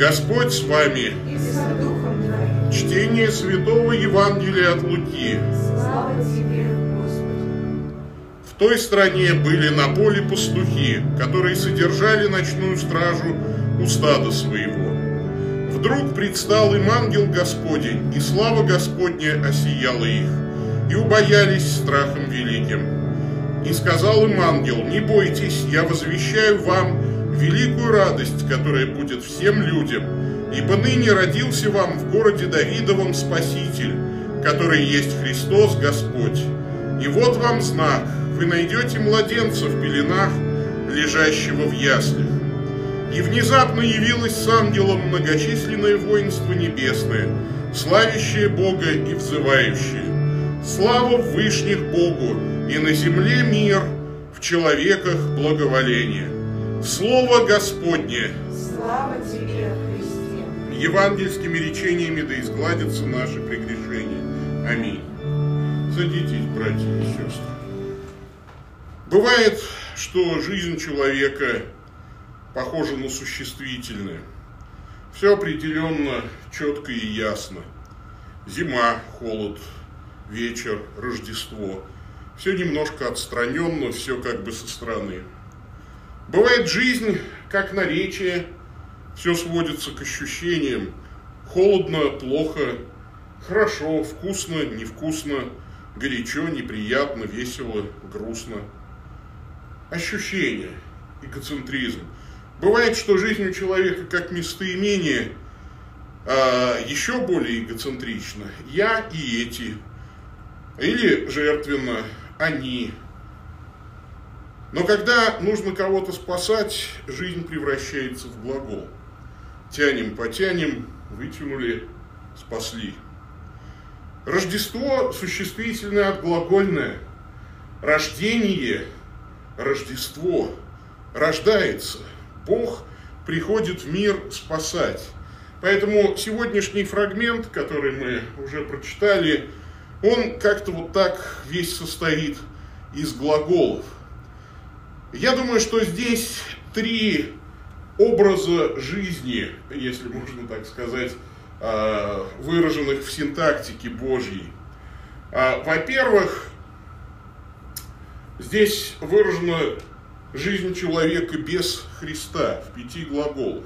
Господь с вами. Чтение Святого Евангелия от Луки. Слава Тебе, Господи. В той стране были на поле пастухи, которые содержали ночную стражу у стада своего. Вдруг предстал им ангел Господень, и слава Господня осияла их, и убоялись страхом великим. И сказал им ангел, не бойтесь, я возвещаю вам великую радость, которая будет всем людям, ибо ныне родился вам в городе Давидовом Спаситель, который есть Христос Господь. И вот вам знак, вы найдете младенца в пеленах, лежащего в яслях. И внезапно явилось с ангелом многочисленное воинство небесное, славящее Бога и взывающее. Слава в вышних Богу, и на земле мир, в человеках благоволение. Слово Господне! Слава Тебе, Христе. Евангельскими речениями да изгладятся наши прегрешения. Аминь. Садитесь, братья и сестры. Бывает, что жизнь человека похожа на существительное. Все определенно, четко и ясно. Зима, холод, вечер, Рождество. Все немножко отстраненно, все как бы со стороны. Бывает жизнь, как наречие, все сводится к ощущениям. Холодно, плохо, хорошо, вкусно, невкусно, горячо, неприятно, весело, грустно. Ощущения, эгоцентризм. Бывает, что жизнь у человека как местоимение а, еще более эгоцентрично. Я и эти. Или жертвенно они. Но когда нужно кого-то спасать, жизнь превращается в глагол. Тянем, потянем, вытянули, спасли. Рождество существительное от глагольное. Рождение, Рождество, рождается. Бог приходит в мир спасать. Поэтому сегодняшний фрагмент, который мы уже прочитали, он как-то вот так весь состоит из глаголов. Я думаю, что здесь три образа жизни, если можно так сказать, а, выраженных в синтактике Божьей. А, во-первых, здесь выражена жизнь человека без Христа в пяти глаголах.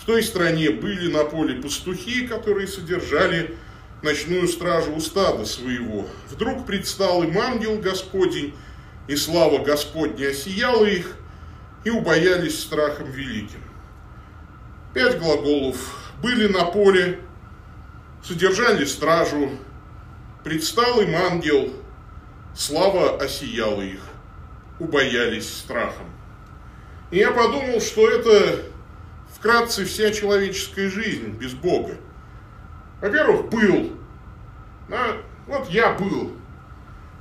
В той стране были на поле пастухи, которые содержали ночную стражу у стада своего. Вдруг предстал им ангел Господень, и слава Господня осияла их, и убоялись страхом великим. Пять глаголов. Были на поле, содержали стражу, предстал им ангел, слава осияла их, убоялись страхом. И я подумал, что это вкратце вся человеческая жизнь без Бога. Во-первых, был. Да, вот я был.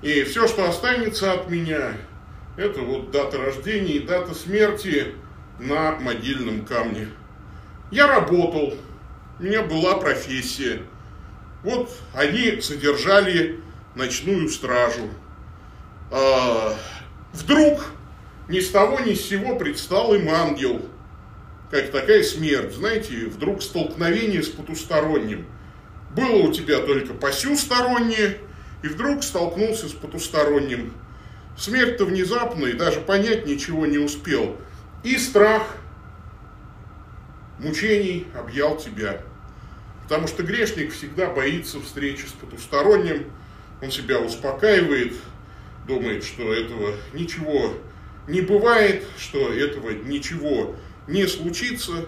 И все, что останется от меня, это вот дата рождения и дата смерти на могильном камне. Я работал, у меня была профессия. Вот они содержали ночную стражу. А, вдруг ни с того ни с сего предстал им ангел. Как такая смерть, знаете, вдруг столкновение с потусторонним. Было у тебя только посюстороннее, и вдруг столкнулся с потусторонним. Смерть-то внезапно, и даже понять ничего не успел. И страх мучений объял тебя. Потому что грешник всегда боится встречи с потусторонним, он себя успокаивает, думает, что этого ничего не бывает, что этого ничего не случится,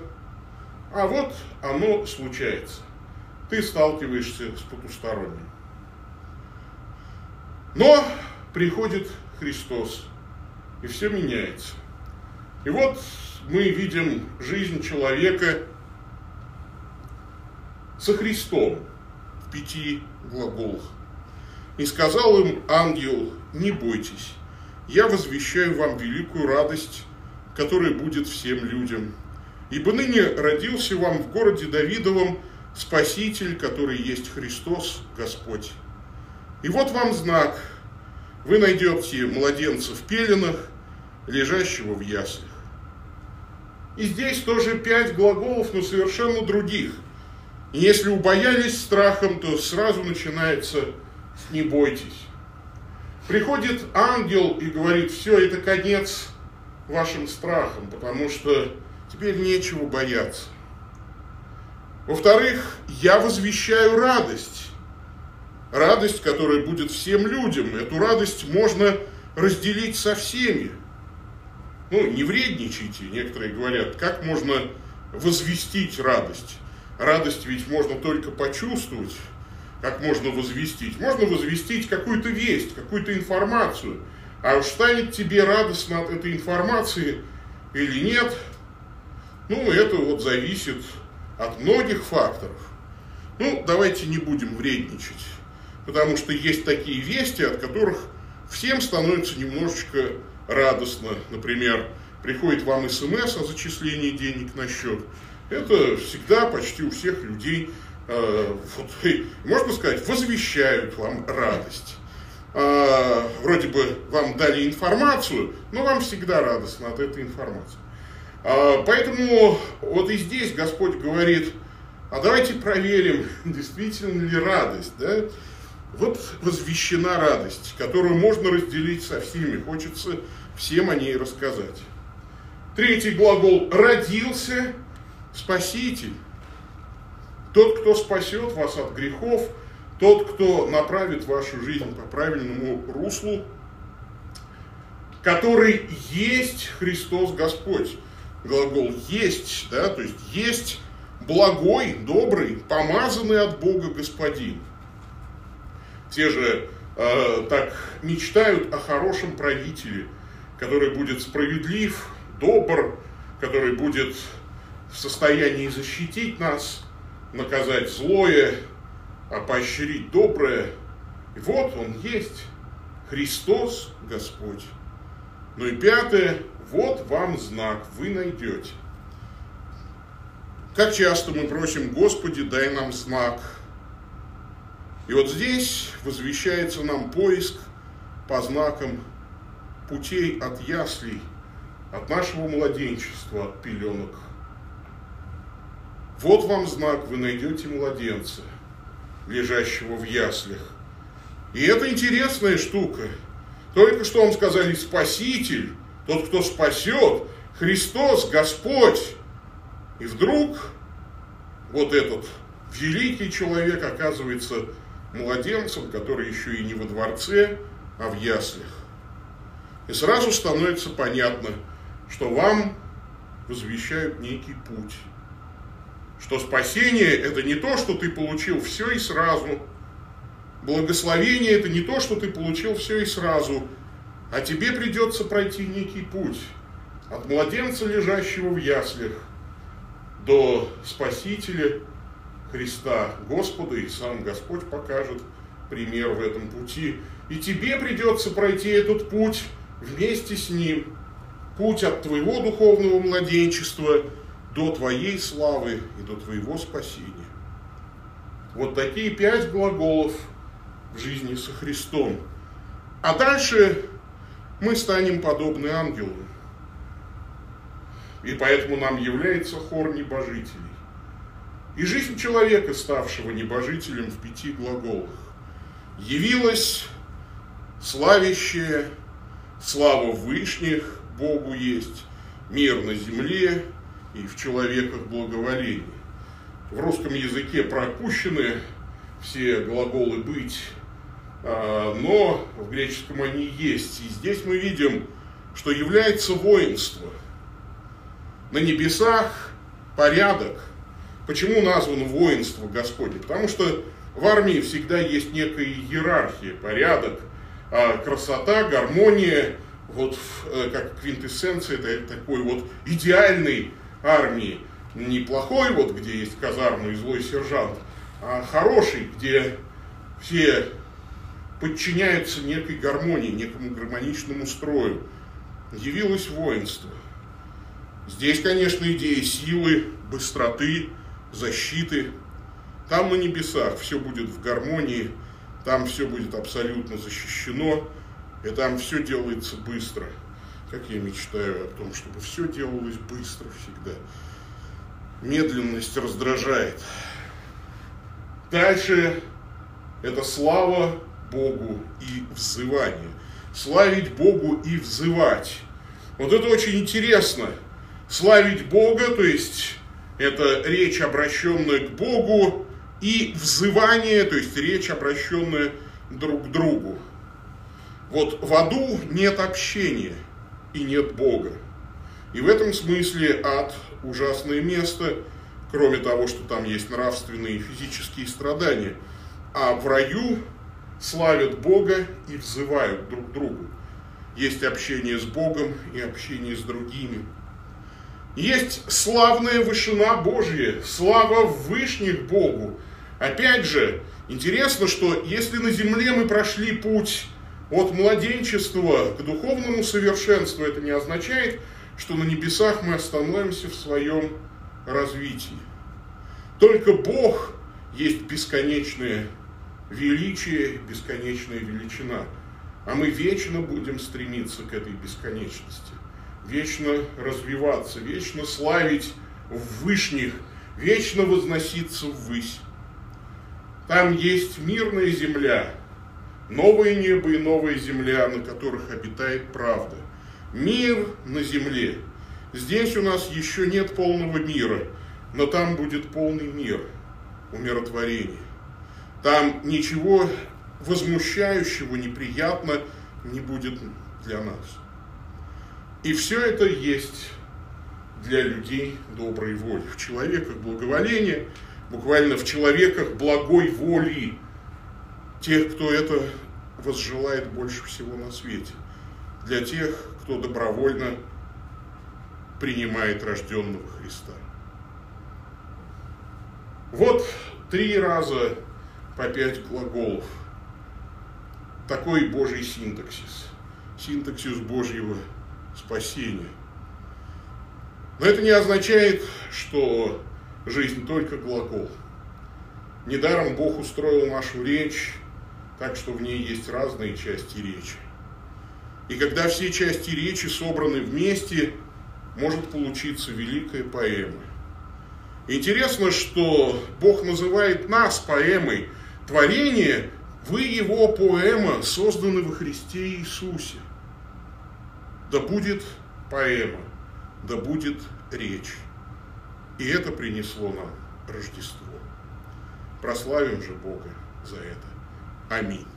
а вот оно случается. Ты сталкиваешься с потусторонним. Но приходит Христос, и все меняется. И вот мы видим жизнь человека со Христом в пяти глаголах. И сказал им ангел, не бойтесь, я возвещаю вам великую радость, которая будет всем людям. Ибо ныне родился вам в городе Давидовом Спаситель, который есть Христос Господь. И вот вам знак. Вы найдете младенца в пеленах, лежащего в яслях. И здесь тоже пять глаголов, но совершенно других. И если убоялись страхом, то сразу начинается «не бойтесь». Приходит ангел и говорит, все, это конец вашим страхам, потому что теперь нечего бояться. Во-вторых, я возвещаю радость. Радость, которая будет всем людям. Эту радость можно разделить со всеми. Ну, не вредничайте, некоторые говорят, как можно возвестить радость. Радость ведь можно только почувствовать, как можно возвестить. Можно возвестить какую-то весть, какую-то информацию. А уж станет тебе радостно от этой информации или нет, ну, это вот зависит от многих факторов. Ну, давайте не будем вредничать, потому что есть такие вести, от которых всем становится немножечко радостно. Например, приходит вам смс о зачислении денег на счет. Это всегда почти у всех людей, э, вот, можно сказать, возвещают вам радость. Э, вроде бы вам дали информацию, но вам всегда радостно от этой информации. А, поэтому вот и здесь Господь говорит, а давайте проверим, действительно ли радость, да? Вот возвещена радость, которую можно разделить со всеми. Хочется всем о ней рассказать. Третий глагол «родился Спаситель». Тот, кто спасет вас от грехов, тот, кто направит вашу жизнь по правильному руслу, который есть Христос Господь глагол есть, да, то есть есть благой, добрый, помазанный от Бога Господин. Те же э, так мечтают о хорошем правителе, который будет справедлив, добр, который будет в состоянии защитить нас, наказать злое, а поощрить доброе. И вот он есть, Христос Господь. Ну и пятое, вот вам знак, вы найдете. Как часто мы просим, Господи, дай нам знак. И вот здесь возвещается нам поиск по знакам путей от яслей, от нашего младенчества, от пеленок. Вот вам знак, вы найдете младенца, лежащего в яслях. И это интересная штука. Только что вам сказали Спаситель, тот, кто спасет, Христос, Господь. И вдруг вот этот великий человек оказывается младенцем, который еще и не во дворце, а в яслях. И сразу становится понятно, что вам возвещают некий путь. Что спасение – это не то, что ты получил все и сразу. Благословение – это не то, что ты получил все и сразу – а тебе придется пройти некий путь от младенца, лежащего в яслях, до Спасителя Христа, Господа, и сам Господь покажет пример в этом пути. И тебе придется пройти этот путь вместе с Ним. Путь от твоего духовного младенчества до твоей славы и до твоего спасения. Вот такие пять глаголов в жизни со Христом. А дальше мы станем подобны ангелу. И поэтому нам является хор небожителей. И жизнь человека, ставшего небожителем в пяти глаголах, явилась славящая, слава вышних Богу есть, мир на земле и в человеках благоволение. В русском языке пропущены все глаголы «быть», а, но в греческом они есть. И здесь мы видим, что является воинство. На небесах порядок. Почему названо воинство Господне? Потому что в армии всегда есть некая иерархия, порядок, а, красота, гармония, вот э, как квинтэссенция это такой вот идеальной армии. Неплохой, вот где есть казарма и злой сержант, а хороший, где все подчиняются некой гармонии, некому гармоничному строю. Явилось воинство. Здесь, конечно, идея силы, быстроты, защиты. Там на небесах все будет в гармонии, там все будет абсолютно защищено, и там все делается быстро. Как я мечтаю о том, чтобы все делалось быстро всегда. Медленность раздражает. Дальше это слава Богу и взывание. Славить Богу и взывать. Вот это очень интересно. Славить Бога, то есть это речь, обращенная к Богу, и взывание, то есть речь, обращенная друг к другу. Вот в аду нет общения и нет Бога. И в этом смысле ад – ужасное место, кроме того, что там есть нравственные и физические страдания. А в раю славят Бога и взывают друг к другу. Есть общение с Богом и общение с другими. Есть славная вышина Божья, слава вышних Богу. Опять же, интересно, что если на земле мы прошли путь от младенчества к духовному совершенству, это не означает, что на небесах мы остановимся в своем развитии. Только Бог есть бесконечное величие, бесконечная величина. А мы вечно будем стремиться к этой бесконечности. Вечно развиваться, вечно славить в вышних, вечно возноситься ввысь. Там есть мирная земля, новое небо и новая земля, на которых обитает правда. Мир на земле. Здесь у нас еще нет полного мира, но там будет полный мир, умиротворение. Там ничего возмущающего, неприятно не будет для нас. И все это есть для людей доброй воли. В человеках благоволения, буквально в человеках благой воли тех, кто это возжелает больше всего на свете. Для тех, кто добровольно принимает рожденного Христа. Вот три раза по пять глаголов. Такой Божий синтаксис. Синтаксис Божьего спасения. Но это не означает, что жизнь только глагол. Недаром Бог устроил нашу речь так, что в ней есть разные части речи. И когда все части речи собраны вместе, может получиться великая поэма. Интересно, что Бог называет нас поэмой, Творение, вы его поэма, созданы во Христе Иисусе. Да будет поэма, да будет речь. И это принесло нам Рождество. Прославим же Бога за это. Аминь.